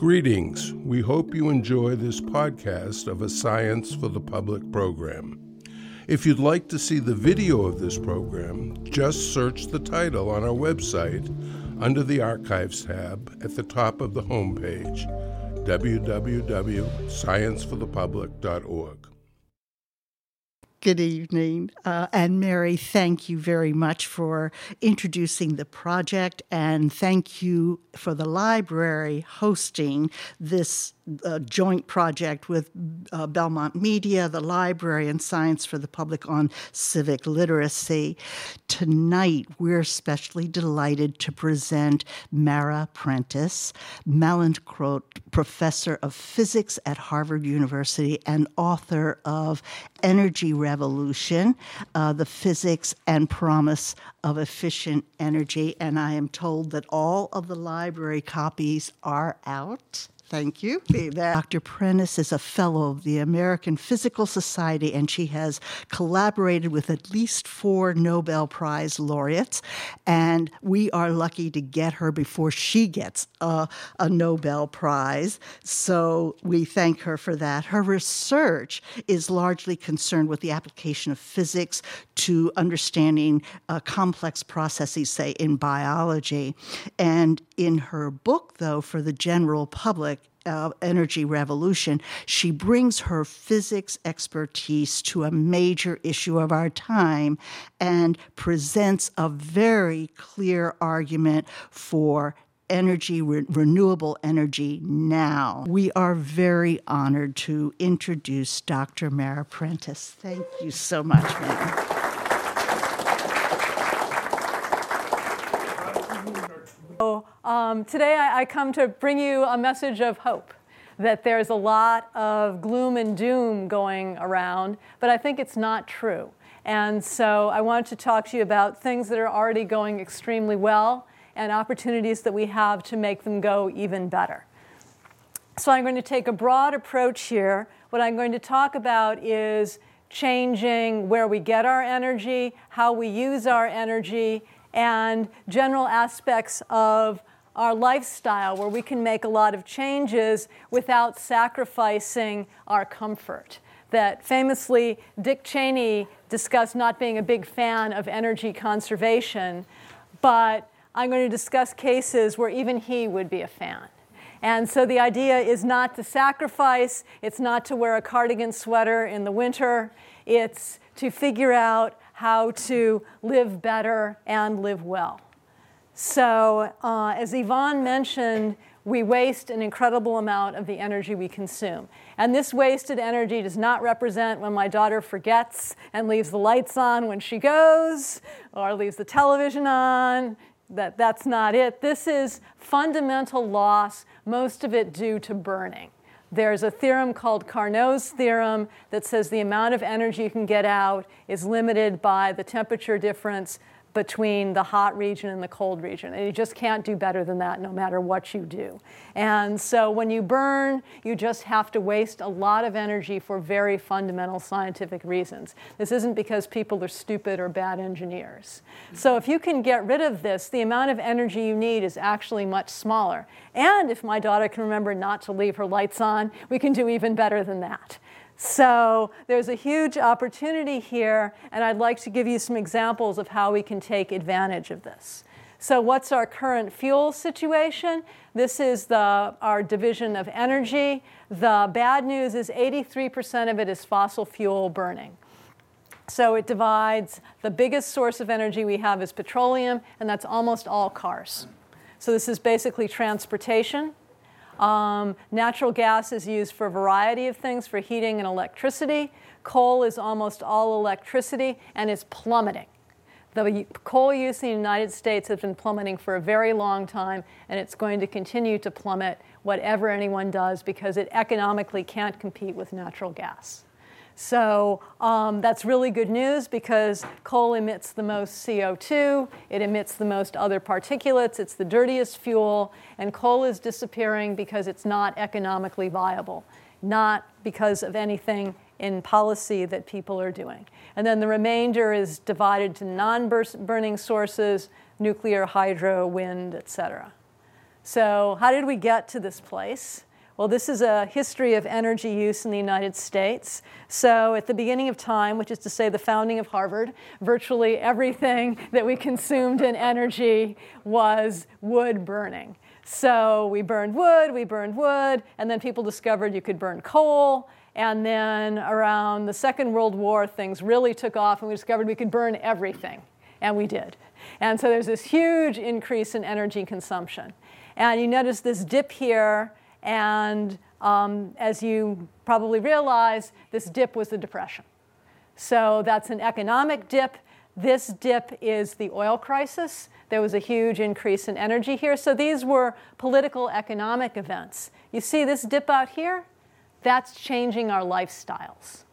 Greetings. We hope you enjoy this podcast of a Science for the Public program. If you'd like to see the video of this program, just search the title on our website under the Archives tab at the top of the homepage www.scienceforthepublic.org. Good evening. Uh, and Mary, thank you very much for introducing the project, and thank you for the library hosting this a joint project with uh, Belmont Media, the library, and Science for the Public on civic literacy. Tonight, we're especially delighted to present Mara Prentiss, Mallinckrodt Professor of Physics at Harvard University and author of Energy Revolution, uh, The Physics and Promise of Efficient Energy. And I am told that all of the library copies are out. Thank you. Dr. Prentiss is a fellow of the American Physical Society, and she has collaborated with at least four Nobel Prize laureates. And we are lucky to get her before she gets a, a Nobel Prize. So we thank her for that. Her research is largely concerned with the application of physics to understanding uh, complex processes, say, in biology. And in her book, though, for the general public, uh, energy revolution, she brings her physics expertise to a major issue of our time and presents a very clear argument for energy, re- renewable energy now. We are very honored to introduce Dr. Mara Prentiss. Thank you so much, ma'am. Um, today I, I come to bring you a message of hope that there's a lot of gloom and doom going around, but I think it's not true. And so I wanted to talk to you about things that are already going extremely well and opportunities that we have to make them go even better. So I'm going to take a broad approach here. What I'm going to talk about is changing where we get our energy, how we use our energy, and general aspects of our lifestyle where we can make a lot of changes without sacrificing our comfort. That famously, Dick Cheney discussed not being a big fan of energy conservation, but I'm going to discuss cases where even he would be a fan. And so the idea is not to sacrifice, it's not to wear a cardigan sweater in the winter, it's to figure out how to live better and live well. So, uh, as Yvonne mentioned, we waste an incredible amount of the energy we consume. And this wasted energy does not represent when my daughter forgets and leaves the lights on when she goes or leaves the television on. That, that's not it. This is fundamental loss, most of it due to burning. There's a theorem called Carnot's theorem that says the amount of energy you can get out is limited by the temperature difference between the hot region and the cold region. And you just can't do better than that no matter what you do. And so when you burn, you just have to waste a lot of energy for very fundamental scientific reasons. This isn't because people are stupid or bad engineers. So if you can get rid of this, the amount of energy you need is actually much smaller. And if my daughter can remember not to leave her lights on, we can do even better than that. So there's a huge opportunity here, and I'd like to give you some examples of how we can take advantage of this. So what's our current fuel situation? This is the, our division of energy. The bad news is 83% of it is fossil fuel burning. So it divides, the biggest source of energy we have is petroleum, and that's almost all cars. So this is basically transportation. Um, natural gas is used for a variety of things for heating and electricity. Coal is almost all electricity and it's plummeting. The coal use in the United States has been plummeting for a very long time, and it's going to continue to plummet whatever anyone does because it economically can't compete with natural gas. So um, that's really good news because coal emits the most CO2, it emits the most other particulates, it's the dirtiest fuel, and coal is disappearing because it's not economically viable, not because of anything in policy that people are doing. And then the remainder is divided to non burning sources nuclear, hydro, wind, et cetera. So, how did we get to this place? Well, this is a history of energy use in the United States. So, at the beginning of time, which is to say the founding of Harvard, virtually everything that we consumed in energy was wood burning. So, we burned wood, we burned wood, and then people discovered you could burn coal. And then around the Second World War, things really took off, and we discovered we could burn everything. And we did. And so there's this huge increase in energy consumption. And you notice this dip here and um, as you probably realize, this dip was the Depression. So that's an economic dip. This dip is the oil crisis. There was a huge increase in energy here. So these were political economic events. You see this dip out here? That's changing our lifestyles.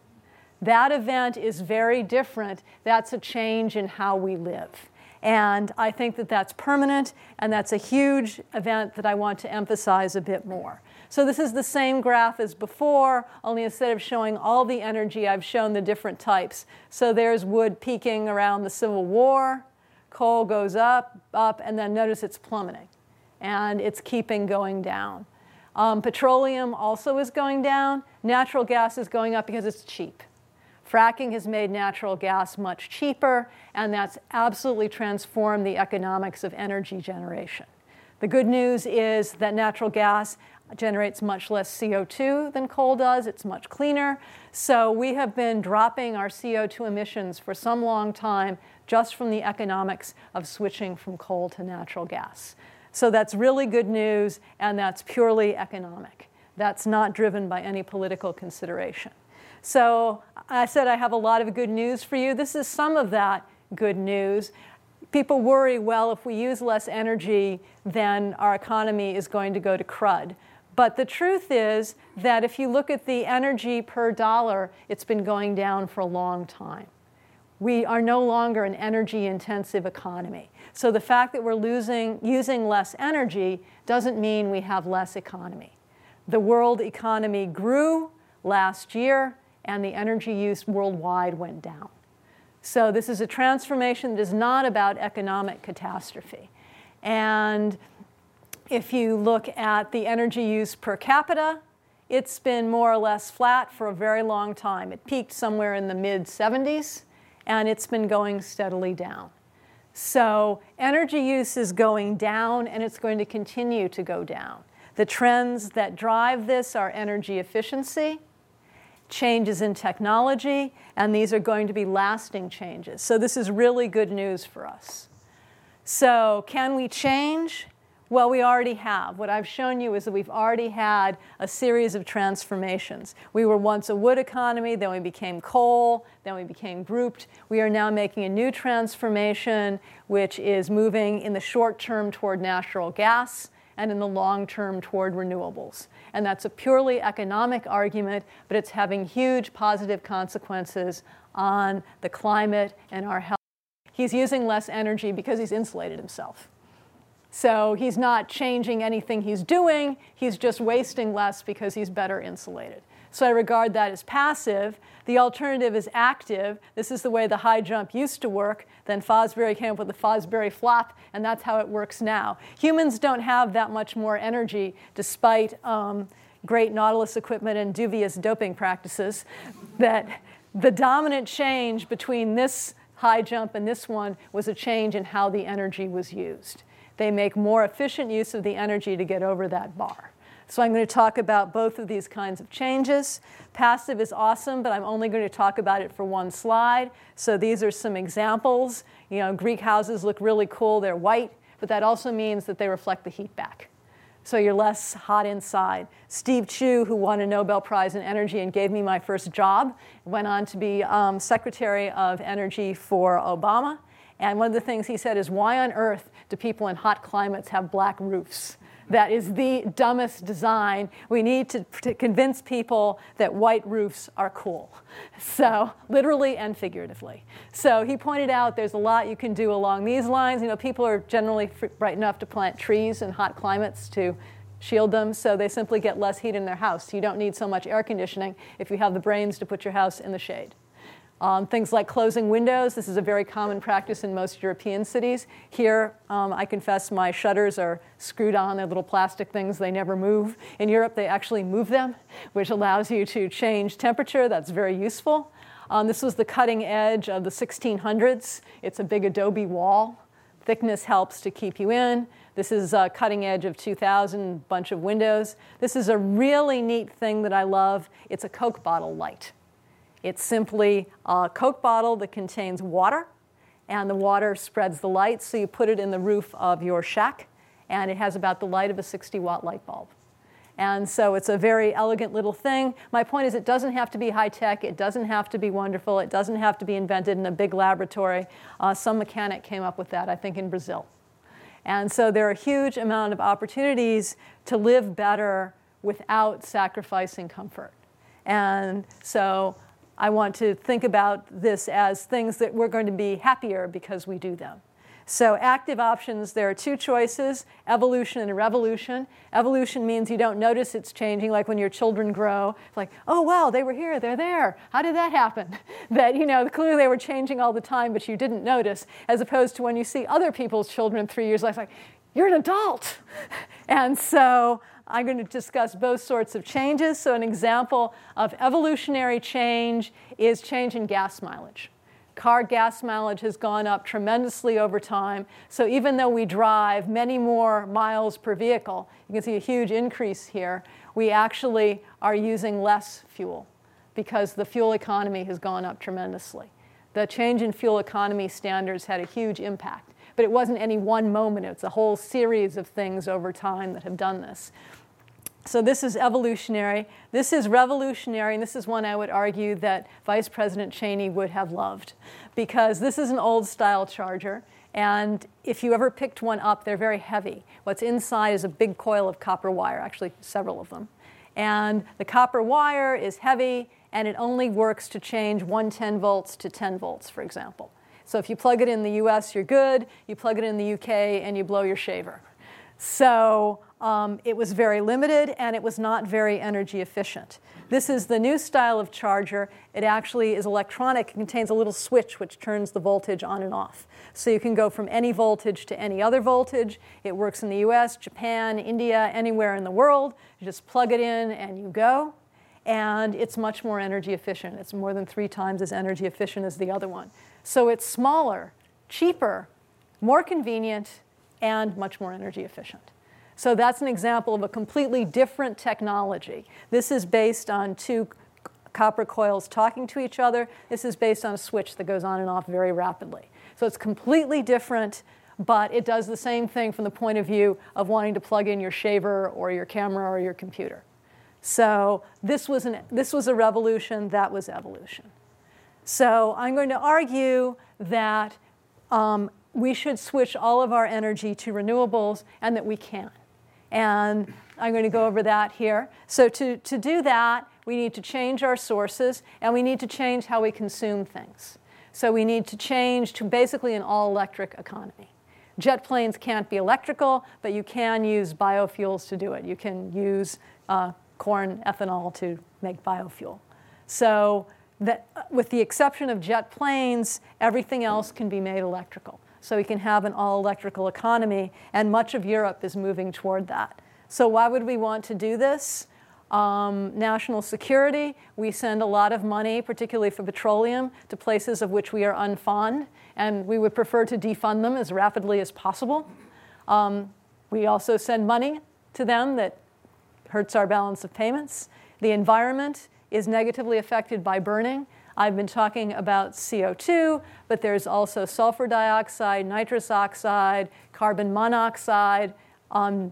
That event is very different. That's a change in how we live. And I think that that's permanent, and that's a huge event that I want to emphasize a bit more. So this is the same graph as before, only instead of showing all the energy, I've shown the different types. So there's wood peaking around the Civil War, coal goes up, up, and then notice it's plummeting, and it's keeping going down. Um, petroleum also is going down. Natural gas is going up because it's cheap. Fracking has made natural gas much cheaper, and that's absolutely transformed the economics of energy generation. The good news is that natural gas generates much less CO2 than coal does. It's much cleaner. So we have been dropping our CO2 emissions for some long time just from the economics of switching from coal to natural gas. So that's really good news, and that's purely economic. That's not driven by any political consideration. So I said I have a lot of good news for you. This is some of that good news. People worry, well, if we use less energy, then our economy is going to go to crud. But the truth is that if you look at the energy per dollar, it's been going down for a long time. We are no longer an energy intensive economy. So the fact that we're losing, using less energy doesn't mean we have less economy. The world economy grew last year and the energy use worldwide went down. So this is a transformation that is not about economic catastrophe. And if you look at the energy use per capita, it's been more or less flat for a very long time. It peaked somewhere in the mid 70s, and it's been going steadily down. So energy use is going down, and it's going to continue to go down. The trends that drive this are energy efficiency, changes in technology, and these are going to be lasting changes. So, this is really good news for us. So, can we change? Well, we already have. What I've shown you is that we've already had a series of transformations. We were once a wood economy, then we became coal, then we became grouped. We are now making a new transformation, which is moving in the short term toward natural gas and in the long term toward renewables. And that's a purely economic argument, but it's having huge positive consequences on the climate and our health. He's using less energy because he's insulated himself. So he's not changing anything he's doing, he's just wasting less because he's better insulated. So I regard that as passive. The alternative is active. This is the way the high jump used to work. Then Fosbury came up with the Fosbury flop, and that's how it works now. Humans don't have that much more energy despite um, great Nautilus equipment and dubious doping practices. That the dominant change between this high jump and this one was a change in how the energy was used. They make more efficient use of the energy to get over that bar. So I'm going to talk about both of these kinds of changes. Passive is awesome, but I'm only going to talk about it for one slide. So these are some examples. You know, Greek houses look really cool. They're white, but that also means that they reflect the heat back. So you're less hot inside. Steve Chu, who won a Nobel Prize in Energy and gave me my first job, went on to be um, Secretary of Energy for Obama. And one of the things he said is, why on earth do people in hot climates have black roofs? That is the dumbest design. We need to, to, convince people that white roofs are cool. So, literally and figuratively. So, he pointed out there's a lot you can do along these lines. You know, people are generally bright enough to plant trees in hot climates to shield them, so they simply get less heat in their house. You don't need so much air conditioning if you have the brains to put your house in the shade. Um, things like closing windows. This is a very common practice in most European cities. Here, um, I confess my shutters are screwed on. They're little plastic things. They never move. In Europe, they actually move them, which allows you to change temperature. That's very useful. Um, this was the cutting edge of the 1600s. It's a big adobe wall. Thickness helps to keep you in. This is a cutting edge of 2000, bunch of windows. This is a really neat thing that I love. It's a Coke bottle light. It's simply a Coke bottle that contains water, and the water spreads the light, so you put it in the roof of your shack, and it has about the light of a 60 watt light bulb. And so it's a very elegant little thing. My point is, it doesn't have to be high tech, it doesn't have to be wonderful, it doesn't have to be invented in a big laboratory. Uh, some mechanic came up with that, I think, in Brazil. And so there are a huge amount of opportunities to live better without sacrificing comfort. And so I want to think about this as things that we're going to be happier because we do them. So, active options, there are two choices evolution and revolution. Evolution means you don't notice it's changing, like when your children grow. It's like, oh, wow, they were here, they're there. How did that happen? that, you know, clearly they were changing all the time, but you didn't notice, as opposed to when you see other people's children three years later, like, you're an adult. and so, I'm going to discuss both sorts of changes. So, an example of evolutionary change is change in gas mileage. Car gas mileage has gone up tremendously over time. So, even though we drive many more miles per vehicle, you can see a huge increase here, we actually are using less fuel because the fuel economy has gone up tremendously. The change in fuel economy standards had a huge impact. But it wasn't any one moment, it's a whole series of things over time that have done this. So this is evolutionary. This is revolutionary, and this is one I would argue that Vice President Cheney would have loved because this is an old style charger. And if you ever picked one up, they're very heavy. What's inside is a big coil of copper wire, actually, several of them. And the copper wire is heavy, and it only works to change 110 volts to 10 volts, for example. So if you plug it in the US, you're good. You plug it in the UK, and you blow your shaver. So um, it was very limited and it was not very energy efficient. This is the new style of charger. It actually is electronic. It contains a little switch which turns the voltage on and off. So you can go from any voltage to any other voltage. It works in the US, Japan, India, anywhere in the world. You just plug it in and you go. And it's much more energy efficient. It's more than three times as energy efficient as the other one. So it's smaller, cheaper, more convenient, and much more energy efficient. So that's an example of a completely different technology. This is based on two copper coils talking to each other. This is based on a switch that goes on and off very rapidly. So it's completely different, but it does the same thing from the point of view of wanting to plug in your shaver or your camera or your computer. So this was, an, this was a revolution, that was evolution. So I'm going to argue that um, we should switch all of our energy to renewables and that we can. And I'm going to go over that here. So to, to do that, we need to change our sources and we need to change how we consume things. So we need to change to basically an all electric economy. Jet planes can't be electrical, but you can use biofuels to do it. You can use uh, corn ethanol to make biofuel. So, that, with the exception of jet planes, everything else can be made electrical so we can have an all electrical economy, and much of Europe is moving toward that. So, why would we want to do this? Um, national security, we send a lot of money, particularly for petroleum, to places of which we are unfond, and we would prefer to defund them as rapidly as possible. Um, we also send money to them that hurts our balance of payments. The environment is negatively affected by burning. I've been talking about CO2, but there's also sulfur dioxide, nitrous oxide, carbon monoxide, um,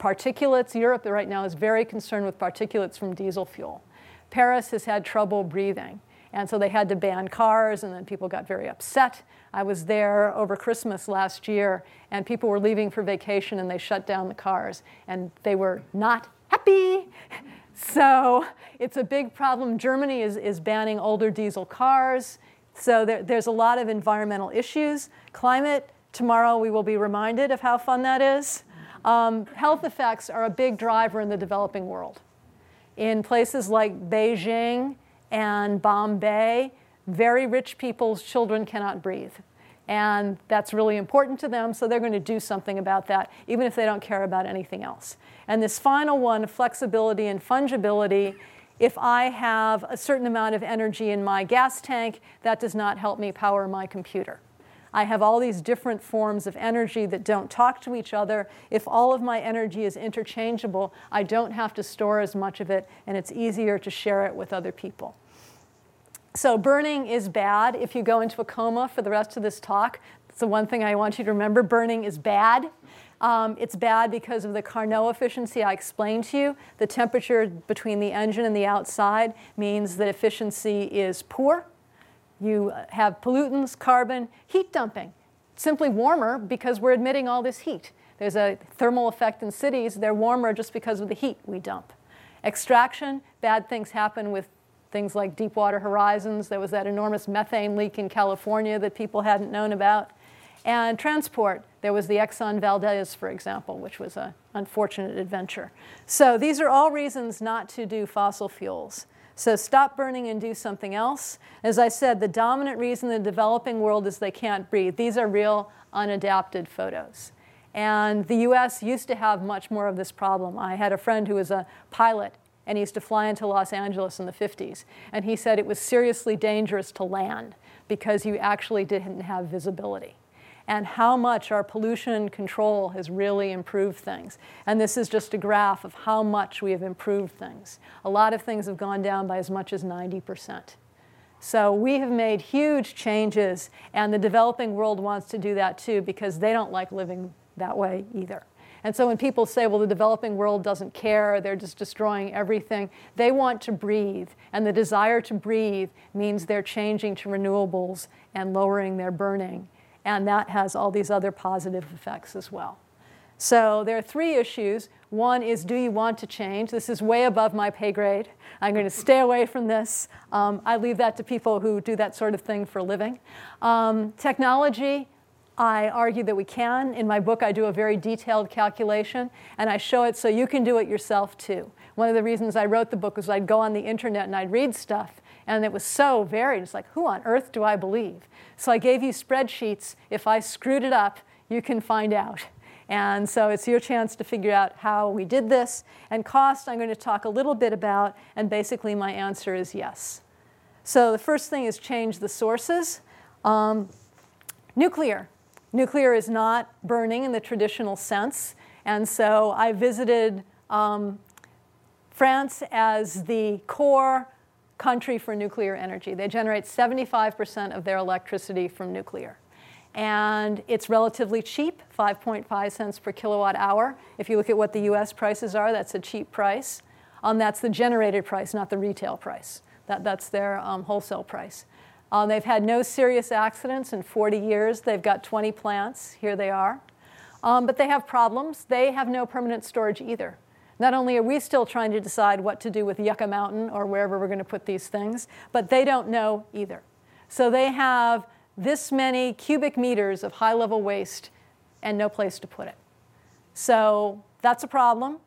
particulates. Europe right now is very concerned with particulates from diesel fuel. Paris has had trouble breathing. And so they had to ban cars, and then people got very upset. I was there over Christmas last year, and people were leaving for vacation, and they shut down the cars, and they were not happy. So it's a big problem. Germany is, is banning older diesel cars. So there, there's a lot of environmental issues. Climate, tomorrow we will be reminded of how fun that is. Um, health effects are a big driver in the developing world. In places like Beijing and Bombay, very rich people's children cannot breathe. And that's really important to them, so they're going to do something about that, even if they don't care about anything else. And this final one, flexibility and fungibility, if I have a certain amount of energy in my gas tank, that does not help me power my computer. I have all these different forms of energy that don't talk to each other. If all of my energy is interchangeable, I don't have to store as much of it, and it's easier to share it with other people. So, burning is bad. If you go into a coma for the rest of this talk, that's the one thing I want you to remember burning is bad. Um, it's bad because of the Carnot efficiency I explained to you. The temperature between the engine and the outside means that efficiency is poor. You have pollutants, carbon, heat dumping. Simply warmer because we're admitting all this heat. There's a thermal effect in cities. They're warmer just because of the heat we dump. Extraction, bad things happen with things like Deepwater Horizons. There was that enormous methane leak in California that people hadn't known about. And transport, there was the Exxon Valdez, for example, which was an unfortunate adventure. So these are all reasons not to do fossil fuels. So stop burning and do something else. As I said, the dominant reason in the developing world is they can't breathe. These are real unadapted photos. And the US used to have much more of this problem. I had a friend who was a pilot and he used to fly into Los Angeles in the 50s. And he said it was seriously dangerous to land because you actually didn't have visibility. And how much our pollution control has really improved things. And this is just a graph of how much we have improved things. A lot of things have gone down by as much as 90%. So we have made huge changes, and the developing world wants to do that too because they don't like living that way either. And so when people say, well, the developing world doesn't care, they're just destroying everything, they want to breathe. And the desire to breathe means they're changing to renewables and lowering their burning. And that has all these other positive effects as well. So there are three issues. One is do you want to change? This is way above my pay grade. I'm going to stay away from this. Um, I leave that to people who do that sort of thing for a living. Um, technology, I argue that we can. In my book, I do a very detailed calculation, and I show it so you can do it yourself too. One of the reasons I wrote the book was I'd go on the internet and I'd read stuff, and it was so varied. It's like, who on earth do I believe? So I gave you spreadsheets. If I screwed it up, you can find out. And so it's your chance to figure out how we did this. And cost, I'm going to talk a little bit about, and basically my answer is yes. So the first thing is change the sources. Um, nuclear. Nuclear is not burning in the traditional sense. And so I visited um, France as the core country for nuclear energy. They generate 75% of their electricity from nuclear. And it's relatively cheap, 5.5 cents per kilowatt hour. If you look at what the US prices are, that's a cheap price. Um, that's the generated price, not the retail price. That, that's their um, wholesale price. Um, they've had no serious accidents in 40 years. They've got 20 plants. Here they are. Um, but they have problems. They have no permanent storage either. Not only are we still trying to decide what to do with Yucca Mountain or wherever we're going to put these things, but they don't know either. So they have this many cubic meters of high level waste and no place to put it. So that's a problem.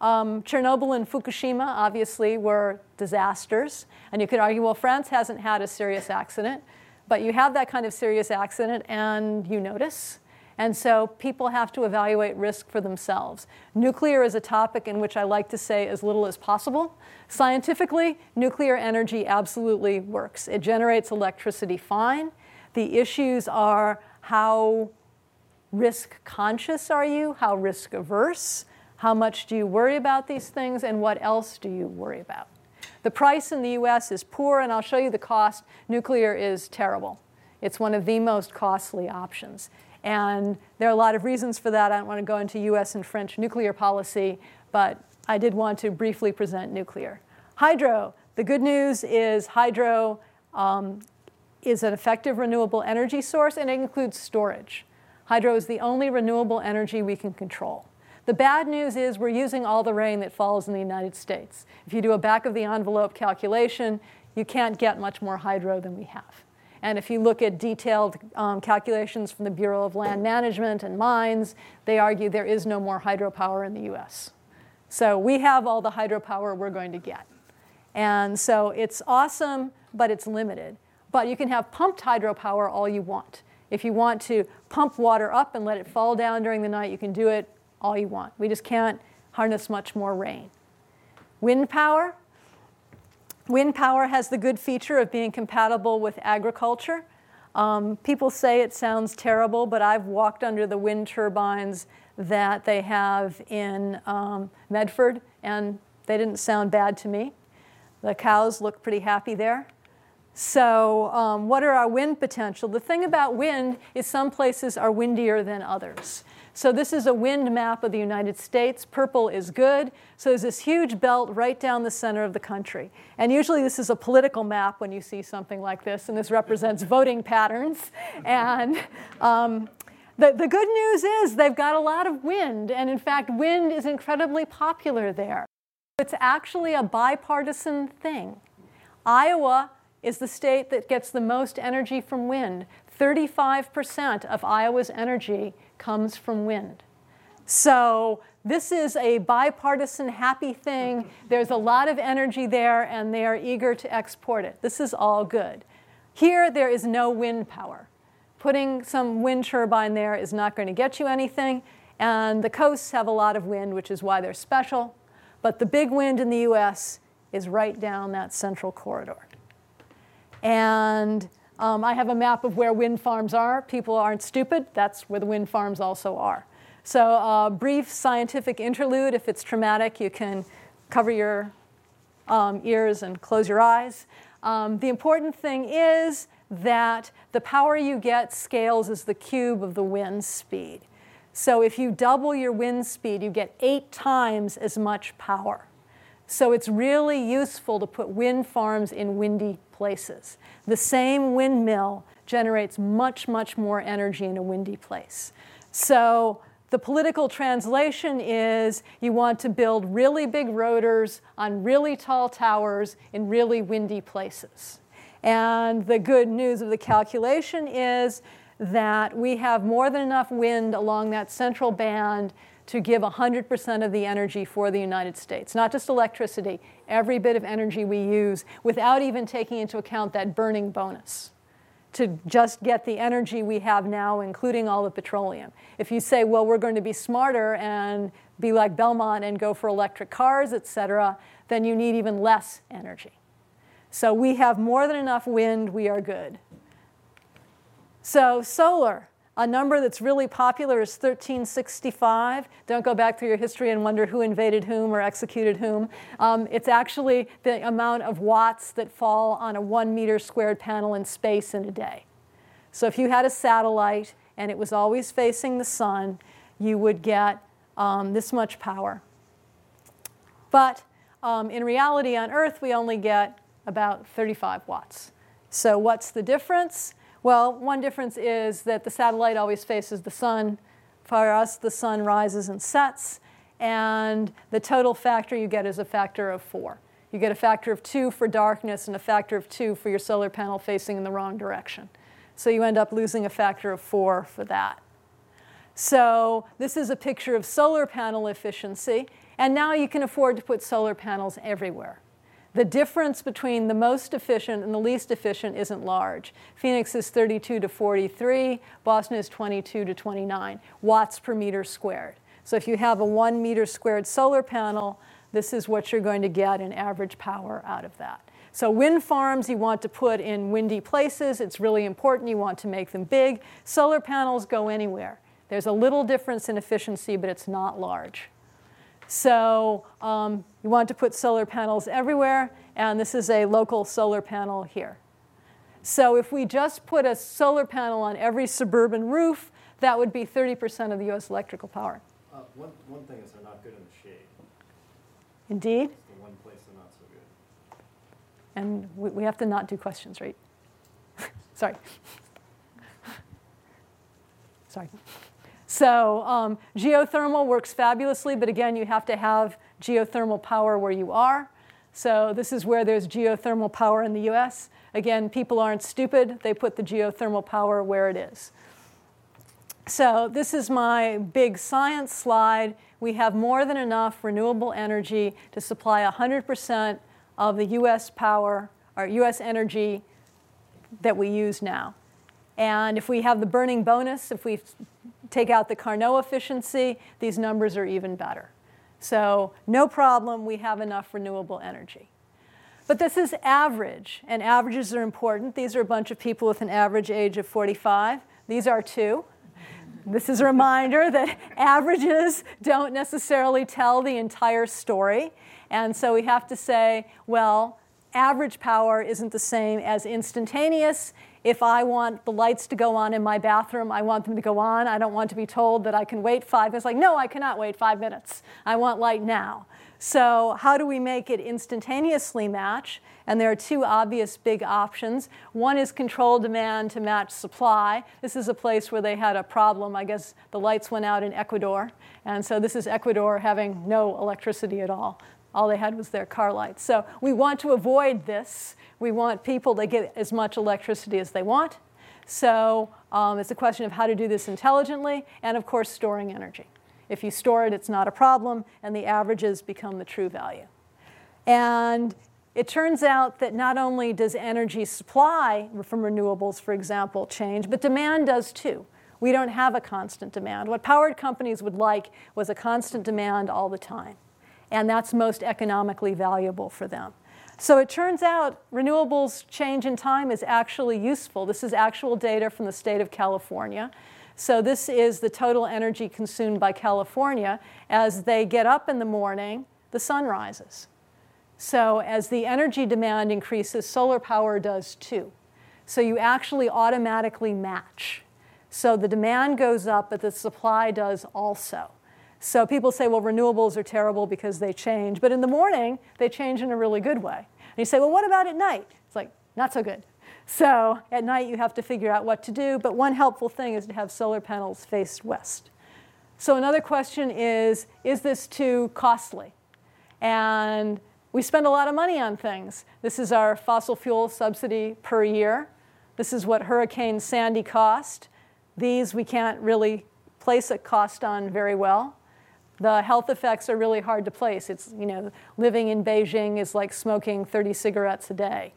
Um, Chernobyl and Fukushima obviously were disasters. And you could argue, well, France hasn't had a serious accident, but you have that kind of serious accident and you notice. And so people have to evaluate risk for themselves. Nuclear is a topic in which I like to say as little as possible. Scientifically, nuclear energy absolutely works. It generates electricity fine. The issues are how risk conscious are you? How risk averse? How much do you worry about these things? And what else do you worry about? The price in the US is poor, and I'll show you the cost. Nuclear is terrible. It's one of the most costly options. And there are a lot of reasons for that. I don't want to go into US and French nuclear policy, but I did want to briefly present nuclear. Hydro. The good news is hydro um, is an effective renewable energy source and it includes storage. Hydro is the only renewable energy we can control. The bad news is we're using all the rain that falls in the United States. If you do a back of the envelope calculation, you can't get much more hydro than we have. And if you look at detailed um, calculations from the Bureau of Land Management and Mines, they argue there is no more hydropower in the US. So we have all the hydropower we're going to get. And so it's awesome, but it's limited. But you can have pumped hydropower all you want. If you want to pump water up and let it fall down during the night, you can do it all you want. We just can't harness much more rain. Wind power. Wind power has the good feature of being compatible with agriculture. Um, people say it sounds terrible, but I've walked under the wind turbines that they have in um, Medford, and they didn't sound bad to me. The cows look pretty happy there. So, um, what are our wind potential? The thing about wind is some places are windier than others. So, this is a wind map of the United States. Purple is good. So, there's this huge belt right down the center of the country. And usually, this is a political map when you see something like this, and this represents voting patterns. And um, the, the good news is they've got a lot of wind, and in fact, wind is incredibly popular there. It's actually a bipartisan thing. Iowa is the state that gets the most energy from wind. 35% of Iowa's energy comes from wind. So, this is a bipartisan happy thing. There's a lot of energy there, and they are eager to export it. This is all good. Here, there is no wind power. Putting some wind turbine there is not going to get you anything, and the coasts have a lot of wind, which is why they're special. But the big wind in the US is right down that central corridor. And um, I have a map of where wind farms are. People aren't stupid, that's where the wind farms also are. So, a uh, brief scientific interlude. If it's traumatic, you can cover your um, ears and close your eyes. Um, the important thing is that the power you get scales as the cube of the wind speed. So if you double your wind speed, you get eight times as much power. So it's really useful to put wind farms in windy places. The same windmill generates much, much more energy in a windy place. So the political translation is you want to build really big rotors on really tall towers in really windy places. And the good news of the calculation is that we have more than enough wind along that central band to give 100% of the energy for the United States. Not just electricity, every bit of energy we use without even taking into account that burning bonus to just get the energy we have now, including all the petroleum. If you say, well, we're going to be smarter and be like Belmont and go for electric cars, et cetera, then you need even less energy. So we have more than enough wind, we are good. So, solar, a number that's really popular is 1365. Don't go back through your history and wonder who invaded whom or executed whom. Um, it's actually the amount of watts that fall on a one meter squared panel in space in a day. So, if you had a satellite and it was always facing the sun, you would get um, this much power. But um, in reality, on Earth, we only get about 35 watts. So, what's the difference? Well, one difference is that the satellite always faces the sun. For us, the sun rises and sets, and the total factor you get is a factor of four. You get a factor of two for darkness and a factor of two for your solar panel facing in the wrong direction. So you end up losing a factor of four for that. So this is a picture of solar panel efficiency, and now you can afford to put solar panels everywhere. The difference between the most efficient and the least efficient isn't large. Phoenix is 32 to 43, Boston is 22 to 29 watts per meter squared. So if you have a one meter squared solar panel, this is what you're going to get in average power out of that. So wind farms you want to put in windy places. It's really important. You want to make them big. Solar panels go anywhere. There's a little difference in efficiency, but it's not large. So um, you want to put solar panels everywhere, and this is a local solar panel here. So if we just put a solar panel on every suburban roof, that would be 30% of the US electrical power. Uh, one, one thing is they're not good in the shade. Indeed. It's the one place they're not so good. And we, we have to not do questions, right? Sorry. Sorry. So um, geothermal works fabulously, but again, you have to have geothermal power where you are. So this is where there's geothermal power in the US. Again, people aren't stupid. They put the geothermal power where it is. So this is my big science slide. We have more than enough renewable energy to supply 100% of the US power or US energy that we use now. And if we have the burning bonus, if we take out the Carnot efficiency, these numbers are even better. So no problem, we have enough renewable energy. But this is average, and averages are important. These are a bunch of people with an average age of 45. These are two. This is a reminder that averages don't necessarily tell the entire story. And so we have to say, well, average power isn't the same as instantaneous. If I want the lights to go on in my bathroom, I want them to go on. I don't want to be told that I can wait five minutes. Like, no, I cannot wait five minutes. I want light now. So, how do we make it instantaneously match? And there are two obvious big options. One is control demand to match supply. This is a place where they had a problem. I guess the lights went out in Ecuador. And so, this is Ecuador having no electricity at all. All they had was their car lights. So we want to avoid this. We want people to get as much electricity as they want. So um, it's a question of how to do this intelligently, and of course, storing energy. If you store it, it's not a problem, and the averages become the true value. And it turns out that not only does energy supply from renewables, for example, change, but demand does too. We don't have a constant demand. What powered companies would like was a constant demand all the time and that's most economically valuable for them. So it turns out renewables change in time is actually useful. This is actual data from the state of California. So this is the total energy consumed by California. As they get up in the morning, the sun rises. So as the energy demand increases, solar power does too. So you actually automatically match. So the demand goes up, but the supply does also. So people say, well, renewables are terrible because they change. But in the morning, they change in a really good way. And you say, well, what about at night? It's like, not so good. So at night, you have to figure out what to do. But one helpful thing is to have solar panels faced west. So another question is, is this too costly? And we spend a lot of money on things. This is our fossil fuel subsidy per year. This is what Hurricane Sandy cost. These we can't really place a cost on very well the health effects are really hard to place. It's, you know, living in Beijing is like smoking 30 cigarettes a day.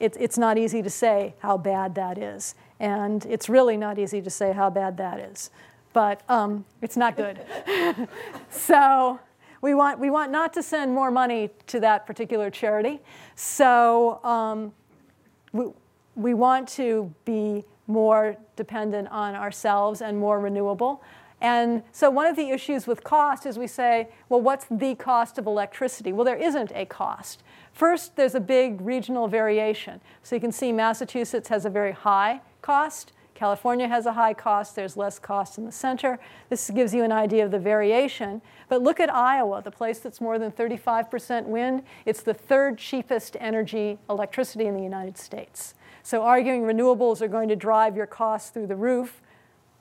It's, it's not easy to say how bad that is. And it's really not easy to say how bad that is. But um, it's not good. so we want, we want not to send more money to that particular charity. So um, we, we want to be more dependent on ourselves and more renewable. And so one of the issues with cost is we say, well, what's the cost of electricity? Well, there isn't a cost. First, there's a big regional variation. So you can see Massachusetts has a very high cost. California has a high cost. There's less cost in the center. This gives you an idea of the variation. But look at Iowa, the place that's more than 35% wind. It's the third cheapest energy electricity in the United States. So arguing renewables are going to drive your costs through the roof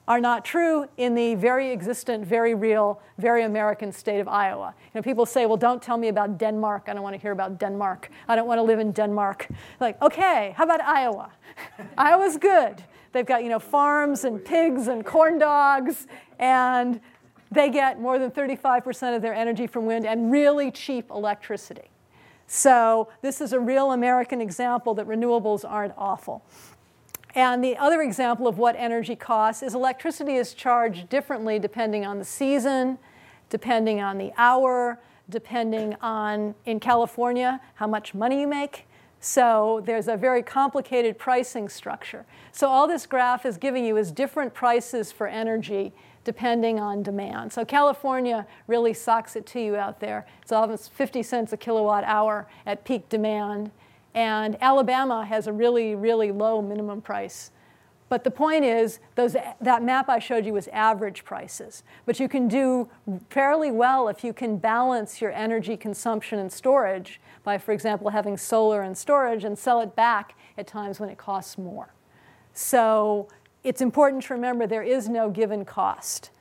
are not true in the very existent, very real, very American state of Iowa. You know, people say, well, don't tell me about Denmark. I don't want to hear about Denmark. I don't want to live in Denmark. Like, okay, how about Iowa? Iowa's good. They've got, you know, farms and pigs and corn dogs, and they get more than 35% of their energy from wind and really cheap electricity. So this is a real American example that renewables aren't awful. And the other example of what energy costs is electricity is charged differently depending on the season, depending on the hour, depending on, in California, how much money you make. So there's a very complicated pricing structure. So all this graph is giving you is different prices for energy depending on demand. So California really socks it to you out there. It's almost 50 cents a kilowatt hour at peak demand. And Alabama has a really, really low minimum price. But the point is, those, that map I showed you was average prices. But you can do fairly well if you can balance your energy consumption and storage by, for example, having solar and storage and sell it back at times when it costs more. So it's important to remember there is no given cost.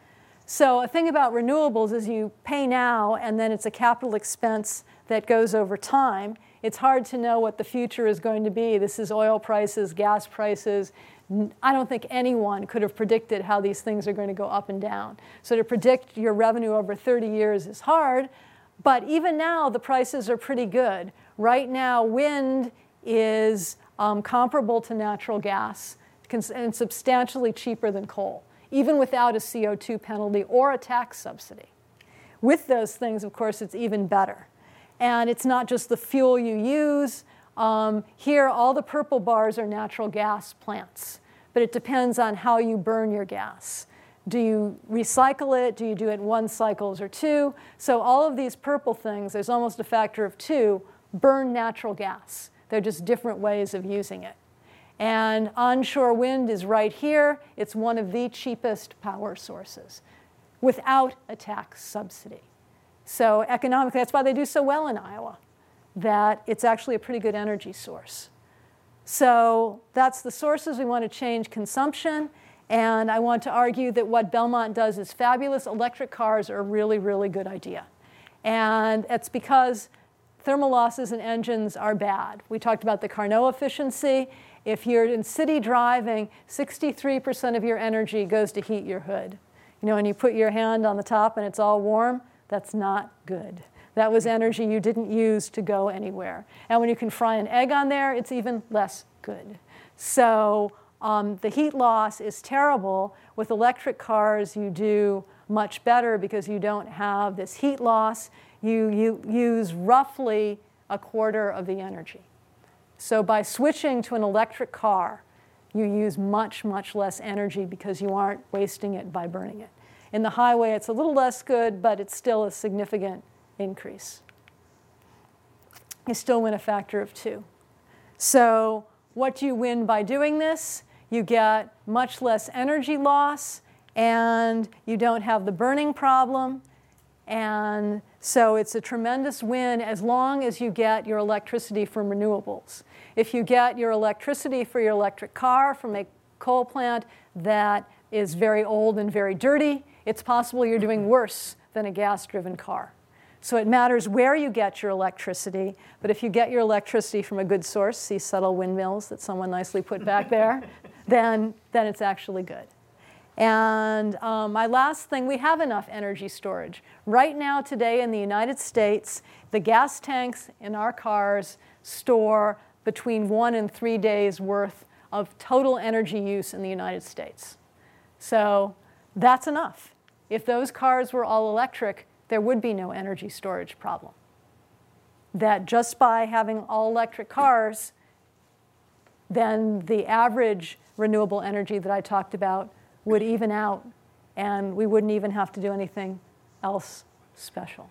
So a thing about renewables is you pay now and then it's a capital expense that goes over time it's hard to know what the future is going to be. This is oil prices, gas prices. I don't think anyone could have predicted how these things are going to go up and down. So to predict your revenue over 30 years is hard, but even now the prices are pretty good. Right now, wind is um, comparable to natural gas and substantially cheaper than coal, even without a CO2 penalty or a tax subsidy. With those things, of course, it's even better. And it's not just the fuel you use. Um, here, all the purple bars are natural gas plants, but it depends on how you burn your gas. Do you recycle it? Do you do it one cycles or two? So all of these purple things, there's almost a factor of two, burn natural gas. They're just different ways of using it. And onshore wind is right here. It's one of the cheapest power sources without a tax subsidy. So economically, that's why they do so well in Iowa, that it's actually a pretty good energy source. So that's the sources. We want to change consumption. And I want to argue that what Belmont does is fabulous. Electric cars are a really, really good idea. And it's because thermal losses in engines are bad. We talked about the Carnot efficiency. If you're in city driving, 63% of your energy goes to heat your hood. You know, when you put your hand on the top and it's all warm, that's not good. That was energy you didn't use to go anywhere. And when you can fry an egg on there, it's even less good. So um, the heat loss is terrible. With electric cars, you do much better because you don't have this heat loss. You, you use roughly a quarter of the energy. So by switching to an electric car, you use much, much less energy because you aren't wasting it by burning it. In the highway, it's a little less good, but it's still a significant increase. You still win a factor of two. So, what do you win by doing this? you get much less energy loss, and you don't have the burning problem. And so it's a tremendous win as long as you get your electricity from renewables. If you get your electricity for your electric car from a coal plant that is very old and very dirty, it's possible you're doing worse than a gas driven car. So it matters where you get your electricity, but if you get your electricity from a good source, see subtle windmills that someone nicely put back there, then, then it's actually good. And um, my last thing, we have enough energy storage. Right now, today in the United States, the gas tanks in our cars store between one and three days worth of total energy use in the United States. So that's enough. If those cars were all electric, there would be no energy storage problem. That just by having all electric cars, then the average renewable energy that I talked about would even out, and we wouldn't even have to do anything else special.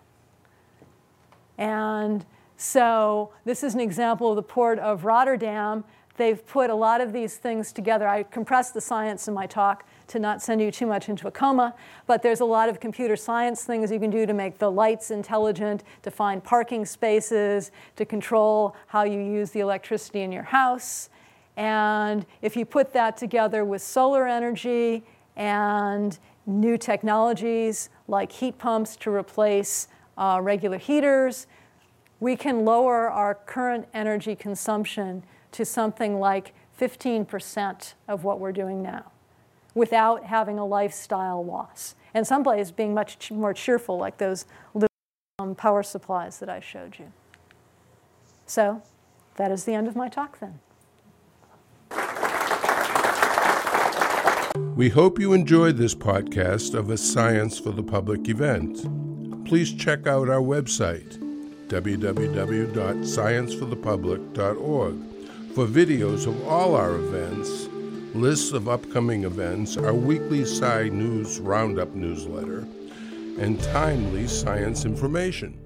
And so this is an example of the port of Rotterdam. They've put a lot of these things together. I compressed the science in my talk to not send you too much into a coma, but there's a lot of computer science things you can do to make the lights intelligent, to find parking spaces, to control how you use the electricity in your house. And if you put that together with solar energy and new technologies like heat pumps to replace uh, regular heaters, we can lower our current energy consumption to something like 15% of what we're doing now without having a lifestyle loss. And some places being much more cheerful, like those little um, power supplies that I showed you. So that is the end of my talk then. We hope you enjoyed this podcast of a Science for the Public event. Please check out our website, www.scienceforthepublic.org, for videos of all our events, lists of upcoming events, our weekly Sci News Roundup newsletter, and timely science information.